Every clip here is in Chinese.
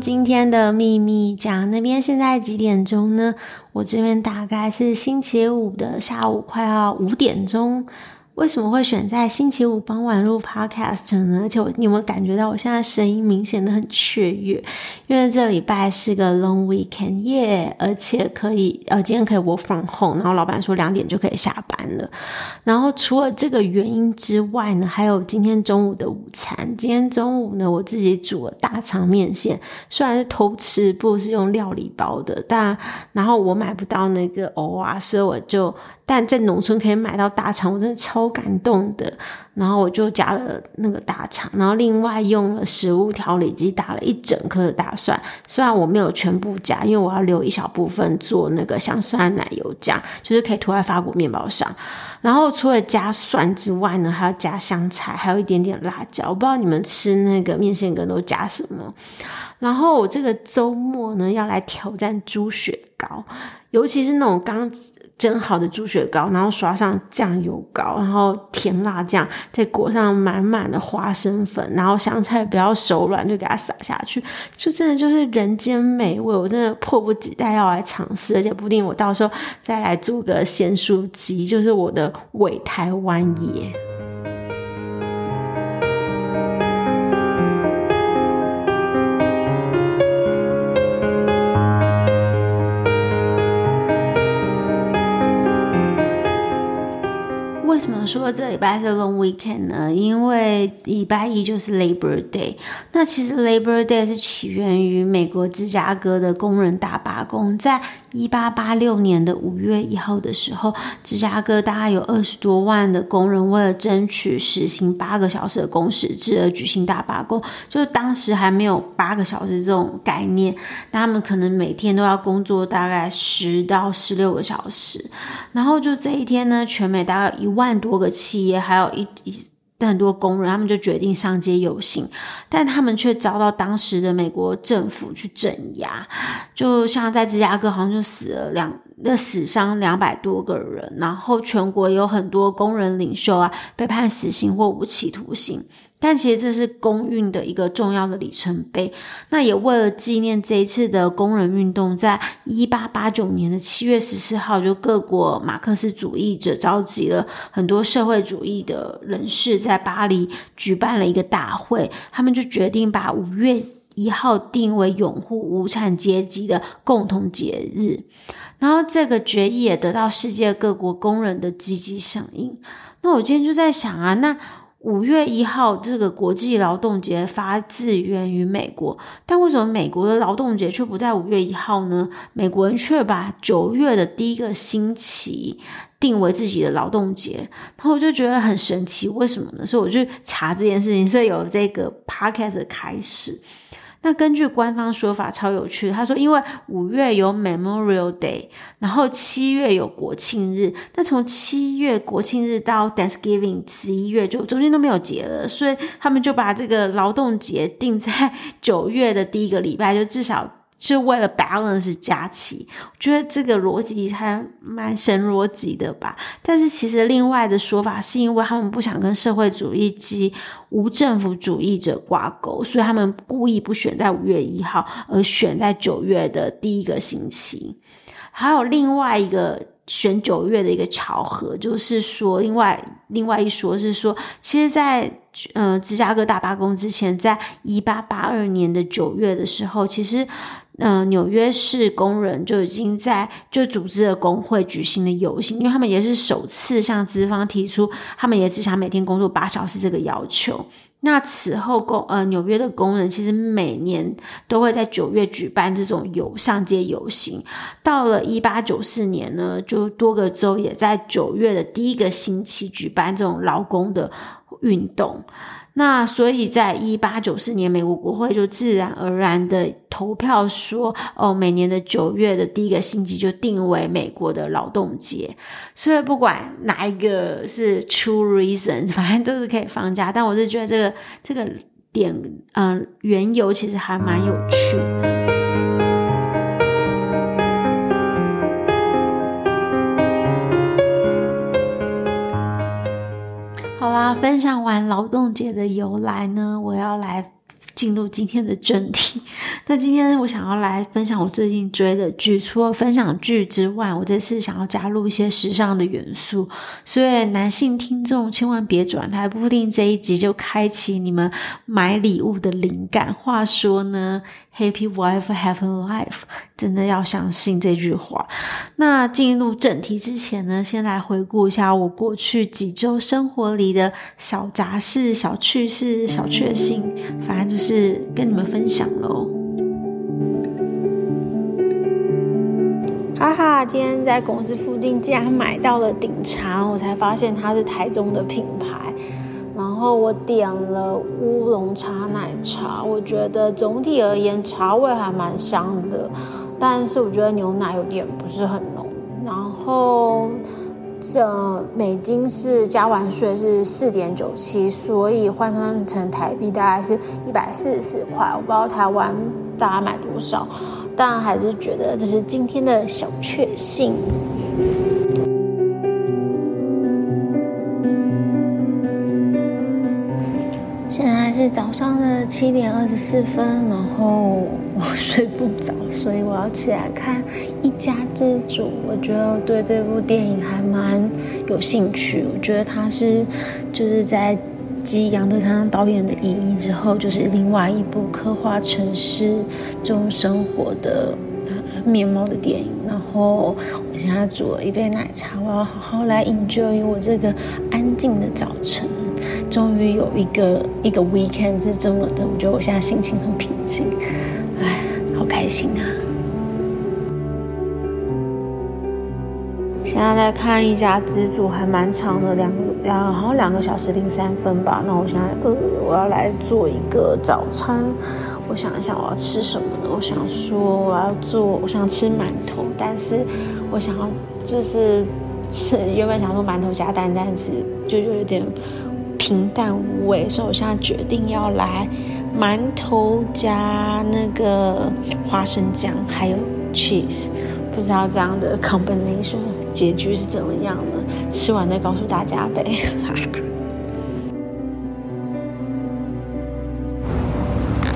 今天的秘密讲，那边现在几点钟呢？我这边大概是星期五的下午快要五点钟。为什么会选在星期五傍晚录 podcast 呢？而且，你有没有感觉到我现在声音明显的很雀跃？因为这礼拜是个 long weekend 耶，而且可以呃，今天可以 work from home，然后老板说两点就可以下班了。然后除了这个原因之外呢，还有今天中午的午餐。今天中午呢，我自己煮了大肠面线，虽然是偷吃，不是用料理包的，但然后我买不到那个藕啊，所以我就。但在农村可以买到大肠，我真的超感动的。然后我就加了那个大肠，然后另外用了食物调理机打了一整颗的大蒜。虽然我没有全部加，因为我要留一小部分做那个香酸奶油酱，就是可以涂在法国面包上。然后除了加蒜之外呢，还要加香菜，还有一点点辣椒。我不知道你们吃那个面线羹都加什么。然后我这个周末呢，要来挑战猪血糕，尤其是那种刚。蒸好的猪血糕，然后刷上酱油膏，然后甜辣酱，再裹上满满的花生粉，然后香菜不要手软就给它撒下去，就真的就是人间美味。我真的迫不及待要来尝试，而且不定我到时候再来做个咸酥鸡，就是我的伪台湾爷。为什么说这礼拜是 long weekend 呢？因为礼拜一就是 Labor Day。那其实 Labor Day 是起源于美国芝加哥的工人大罢工，在一八八六年的五月一号的时候，芝加哥大概有二十多万的工人为了争取实行八个小时的工时制而举行大罢工。就是当时还没有八个小时这种概念，他们可能每天都要工作大概十到十六个小时。然后就这一天呢，全美大概一。万多个企业，还有一一但很多工人，他们就决定上街游行，但他们却遭到当时的美国政府去镇压。就像在芝加哥，好像就死了两，那死伤两百多个人，然后全国有很多工人领袖啊被判死刑或无期徒刑。但其实这是工运的一个重要的里程碑。那也为了纪念这一次的工人运动，在一八八九年的七月十四号，就各国马克思主义者召集了很多社会主义的人士，在巴黎举办了一个大会。他们就决定把五月一号定为拥护无产阶级的共同节日。然后这个决议也得到世界各国工人的积极响应。那我今天就在想啊，那。五月一号这个国际劳动节发自源于美国，但为什么美国的劳动节却不在五月一号呢？美国人却把九月的第一个星期定为自己的劳动节，然后我就觉得很神奇，为什么呢？所以我就查这件事情，所以有这个 podcast 开始。那根据官方说法超有趣，他说因为五月有 Memorial Day，然后七月有国庆日，那从七月国庆日到 Thanksgiving 十一月就中间都没有节了，所以他们就把这个劳动节定在九月的第一个礼拜，就至少。就为了 balance 假期，我觉得这个逻辑还蛮神逻辑的吧。但是其实另外的说法是因为他们不想跟社会主义及无政府主义者挂钩，所以他们故意不选在五月一号，而选在九月的第一个星期。还有另外一个选九月的一个巧合，就是说，另外另外一说是说，其实，在呃芝加哥大罢工之前，在一八八二年的九月的时候，其实。呃，纽约市工人就已经在就组织了工会举行了游行，因为他们也是首次向资方提出，他们也只想每天工作八小时这个要求。那此后工呃纽约的工人其实每年都会在九月举办这种游上街游行。到了一八九四年呢，就多个州也在九月的第一个星期举办这种劳工的运动。那所以，在一八九四年，美国国会就自然而然的投票说，哦，每年的九月的第一个星期就定为美国的劳动节。所以，不管哪一个是 true reason，反正都是可以放假。但我是觉得这个这个点，嗯、呃，缘由其实还蛮有趣的。分享完劳动节的由来呢，我要来进入今天的正题。那今天我想要来分享我最近追的剧，除了分享剧之外，我这次想要加入一些时尚的元素。所以男性听众千万别转台，不定这一集就开启你们买礼物的灵感。话说呢，Happy wife, happy life，真的要相信这句话。那进入正题之前呢，先来回顾一下我过去几周生活里的小杂事、小趣事、小确幸，反正就是跟你们分享喽。哈哈，今天在公司附近竟然买到了顶茶，我才发现它是台中的品牌。然后我点了乌龙茶奶茶，我觉得总体而言茶味还蛮香的，但是我觉得牛奶有点不是很浓。然后这美金是加完税是四点九七，所以换算成台币大概是一百四十四块。我不知道台湾大家买多少，但还是觉得这是今天的小确幸。是早上的七点二十四分，然后我睡不着，所以我要起来看《一家之主》。我觉得对这部电影还蛮有兴趣。我觉得它是就是在继杨德昌导演的《一一》之后，就是另外一部刻画城市中生活的面貌的电影。然后我现在煮了一杯奶茶，我要好好来 enjoy 我这个安静的早晨。终于有一个一个 weekend 是这么的，我觉得我现在心情很平静，哎，好开心啊！现在在看一家之主，还蛮长的，两两好像两个小时零三分吧。那我现在饿，我要来做一个早餐。我想一想我要吃什么呢？我想说我要做，我想吃馒头，但是我想要就是是 原本想说馒头加蛋，但是就有点。平淡无味，所以我现在决定要来馒头加那个花生酱，还有 cheese，不知道这样的 combination 结局是怎么样呢？吃完再告诉大家呗。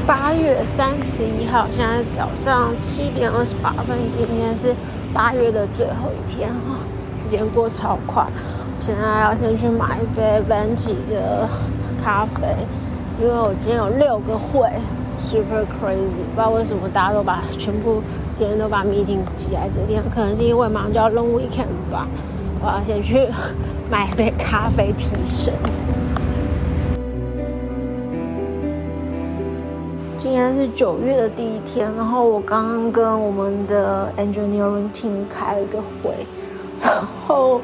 八月三十一号，现在早上七点二十八分，今天是八月的最后一天哈，时间过超快。现在要先去买一杯 Venti 的咖啡，因为我今天有六个会，super crazy，不知道为什么大家都把全部今天都把 meeting 挤在这天，可能是因为马上就要 long weekend 吧。我要先去买一杯咖啡提神。今天是九月的第一天，然后我刚刚跟我们的 engineering team 开了一个会，然后。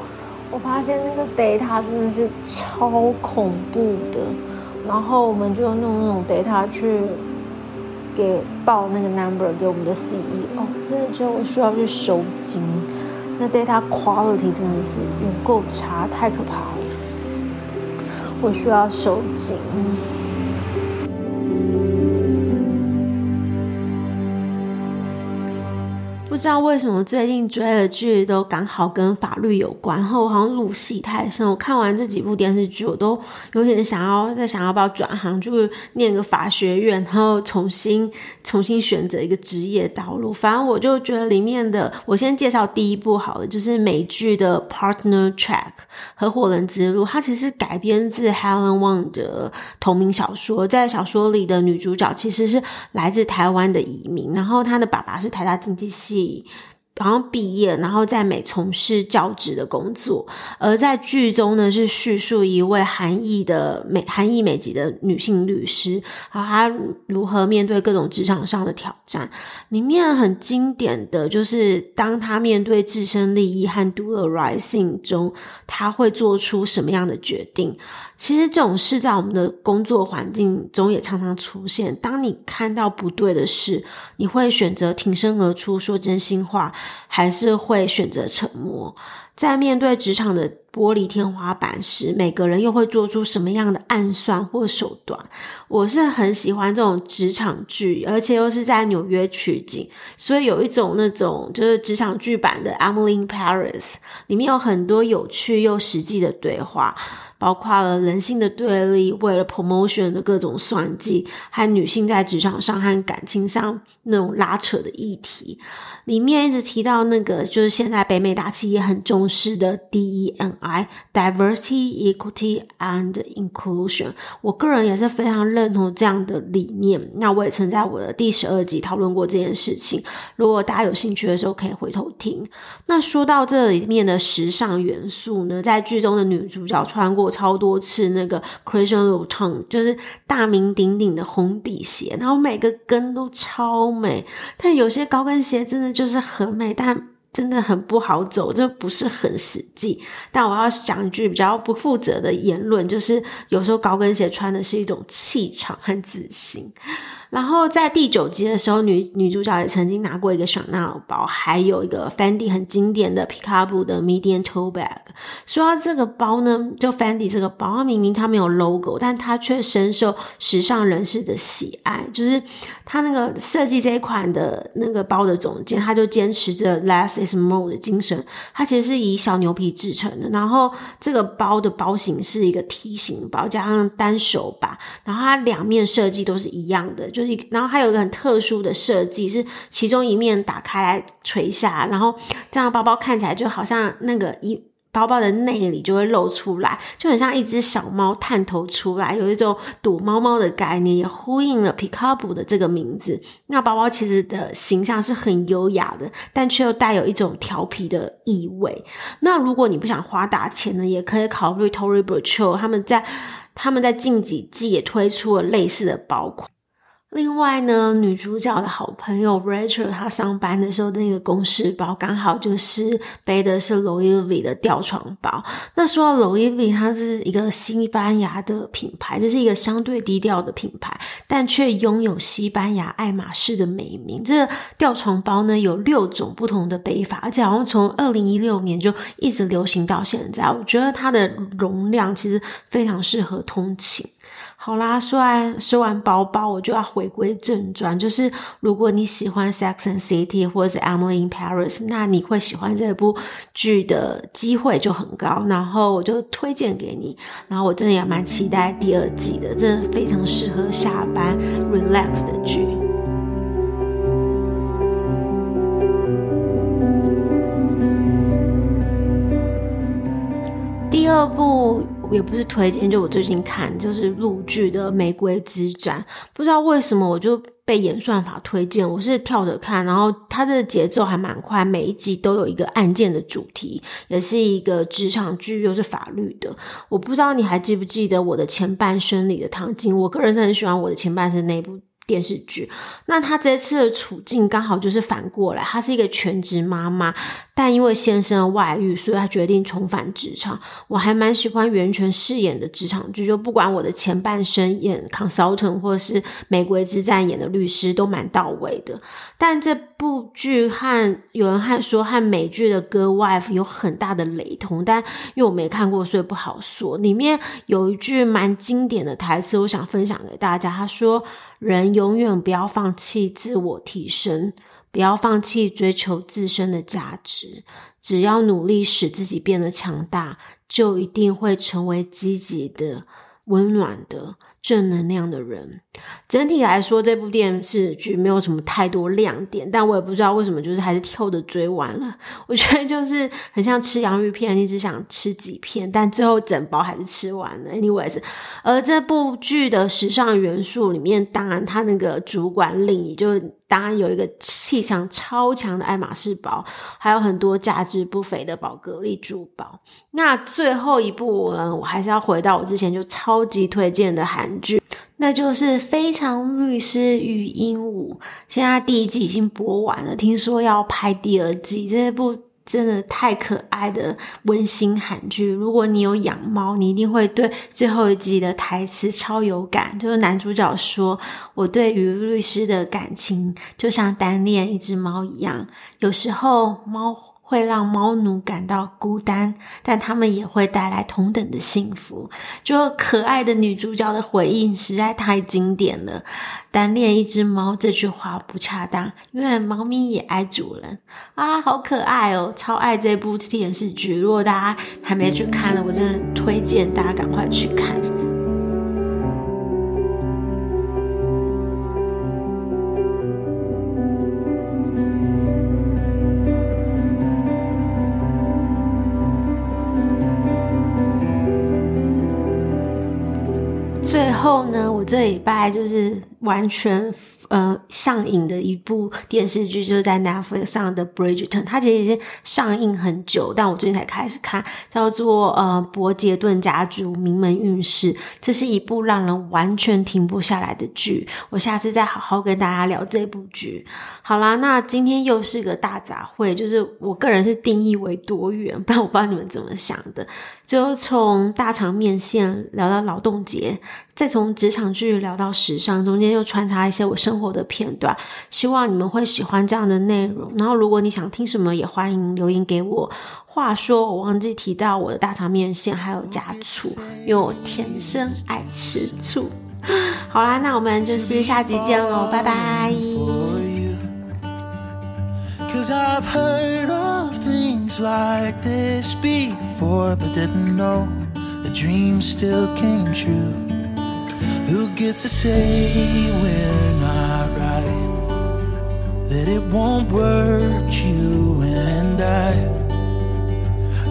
我发现那个 data 真的是超恐怖的，然后我们就用那种 data 去给报那个 number 给我们的 CEO，真的觉得我需要去收紧，那 data quality 真的是有够差，太可怕了，我需要收紧。不知道为什么最近追的剧都刚好跟法律有关，然后我好像入戏太深。我看完这几部电视剧，我都有点想要再想要不要转行，就是念个法学院，然后重新重新选择一个职业道路。反正我就觉得里面的，我先介绍第一部好了，就是美剧的《Partner Track》合伙人之路，它其实改编自 Helen Wang 的同名小说。在小说里的女主角其实是来自台湾的移民，然后她的爸爸是台大经济系。Yeah. 然后毕业，然后在美从事教职的工作。而在剧中呢，是叙述一位韩裔的美韩裔美籍的女性律师，然后她如何面对各种职场上的挑战。里面很经典的就是，当她面对自身利益和 do a right thing 中，她会做出什么样的决定？其实这种事在我们的工作环境中也常常出现。当你看到不对的事，你会选择挺身而出说真心话，还是会选择沉默？在面对职场的玻璃天花板时，每个人又会做出什么样的暗算或手段？我是很喜欢这种职场剧，而且又是在纽约取景，所以有一种那种就是职场剧版的《Emily in Paris》，里面有很多有趣又实际的对话。包括了人性的对立，为了 promotion 的各种算计，和女性在职场上和感情上那种拉扯的议题，里面一直提到那个就是现在北美大企业很重视的 DEI（Diversity, Equity and Inclusion）。我个人也是非常认同这样的理念。那我也曾在我的第十二集讨论过这件事情。如果大家有兴趣的时候，可以回头听。那说到这里面的时尚元素呢，在剧中的女主角穿过。超多次那个 Christian Louboutin 就是大名鼎鼎的红底鞋，然后每个跟都超美。但有些高跟鞋真的就是很美，但真的很不好走，这不是很实际。但我要讲一句比较不负责的言论，就是有时候高跟鞋穿的是一种气场和自信。然后在第九集的时候，女女主角也曾经拿过一个 Chanel 包，还有一个 Fendi 很经典的皮卡布的 Medium Tote Bag。说到这个包呢，就 Fendi 这个包，它明明它没有 logo，但它却深受时尚人士的喜爱。就是它那个设计这一款的那个包的总监，他就坚持着 Less is more 的精神。它其实是以小牛皮制成的，然后这个包的包型是一个梯形包，加上单手把，然后它两面设计都是一样的。就就是，然后它有一个很特殊的设计，是其中一面打开来垂下，然后这样包包看起来就好像那个一包包的内里就会露出来，就很像一只小猫探头出来，有一种躲猫猫的概念，也呼应了 Picabo 的这个名字。那包包其实的形象是很优雅的，但却又带有一种调皮的意味。那如果你不想花大钱呢，也可以考虑 Tory Burchill，他们在他们在近几季也推出了类似的包款。另外呢，女主角的好朋友 Rachel，她上班的时候那个公事包，刚好就是背的是 Louis V 的吊床包。那说到 Louis V，它是一个西班牙的品牌，就是一个相对低调的品牌，但却拥有西班牙爱马仕的美名。这吊床包呢，有六种不同的背法，而且好像从二零一六年就一直流行到现在。我觉得它的容量其实非常适合通勤。好啦，说完说完包包，我就要回归正传。就是如果你喜欢《Sex and City》或者是《Emily in Paris》，那你会喜欢这部剧的机会就很高。然后我就推荐给你。然后我真的也蛮期待第二季的，真的非常适合下班 relax 的剧。第二部。也不是推荐，就我最近看就是陆剧的《玫瑰之战》，不知道为什么我就被演算法推荐，我是跳着看，然后它的节奏还蛮快，每一集都有一个案件的主题，也是一个职场剧，又是法律的。我不知道你还记不记得《我的前半生》里的唐晶，我个人是很喜欢《我的前半生》那部。电视剧，那她这次的处境刚好就是反过来，她是一个全职妈妈，但因为先生外遇，所以她决定重返职场。我还蛮喜欢袁泉饰演的职场剧，就不管我的前半生演 consultant 或是玫瑰之战演的律师，都蛮到位的。但这部剧和有人还说和美剧的《Good Wife》有很大的雷同，但因为我没看过，所以不好说。里面有一句蛮经典的台词，我想分享给大家。他说：“人永远不要放弃自我提升，不要放弃追求自身的价值。只要努力使自己变得强大，就一定会成为积极的、温暖的。”正能量的人，整体来说，这部电视剧没有什么太多亮点，但我也不知道为什么，就是还是跳着追完了。我觉得就是很像吃洋芋片，你只想吃几片，但最后整包还是吃完了。Anyways，而这部剧的时尚元素里面，当然它那个主管令，也就。当然有一个气场超强的爱马仕包，还有很多价值不菲的宝格丽珠宝。那最后一部呢，我还是要回到我之前就超级推荐的韩剧，那就是《非常律师禹英禑》。现在第一季已经播完了，听说要拍第二季。这部。真的太可爱的温馨韩剧，如果你有养猫，你一定会对最后一集的台词超有感。就是男主角说：“我对于律师的感情就像单恋一只猫一样，有时候猫会让猫奴感到孤单，但他们也会带来同等的幸福。就可爱的女主角的回应实在太经典了。单恋一只猫这句话不恰当，因为猫咪也爱主人啊，好可爱哦，超爱这部电视剧。如果大家还没去看了，我真的推荐大家赶快去看。后呢，我这礼拜就是完全。呃，上映的一部电视剧就是在 Netflix 上的《Bridgeton》，它其实已经上映很久，但我最近才开始看，叫做呃《伯杰顿家族名门运势》，这是一部让人完全停不下来的剧。我下次再好好跟大家聊这部剧。好啦，那今天又是个大杂烩，就是我个人是定义为多元，但我不知道你们怎么想的。就从大肠面线聊到劳动节，再从职场剧聊到时尚，中间又穿插一些我生活的片段，希望你们会喜欢这样的内容。然后，如果你想听什么，也欢迎留言给我。话说，我忘记提到我的大肠面线还有加醋，因为我天生爱吃醋。好啦，那我们就是下集见喽，拜拜。Cause I've heard of things like this before, but didn't know the dream still came true. Who gets to say it won't work, you and I.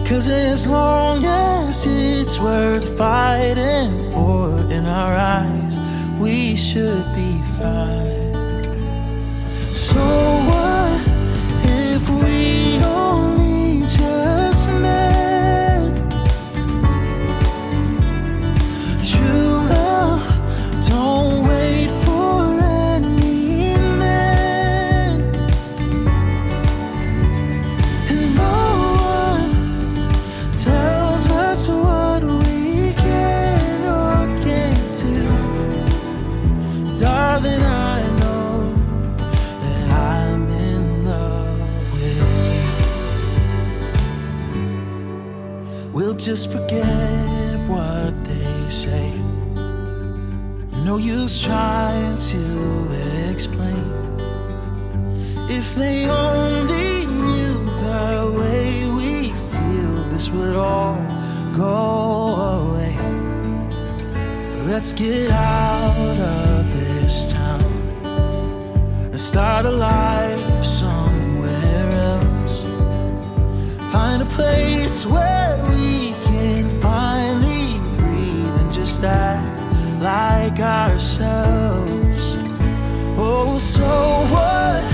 Cause as long as it's worth fighting for in our eyes, we should be fine. So just forget what they say. No use trying to explain. If they only knew the way we feel, this would all go away. Let's get out of this town and start a life somewhere else. Find a place where we that like ourselves. Oh, so what?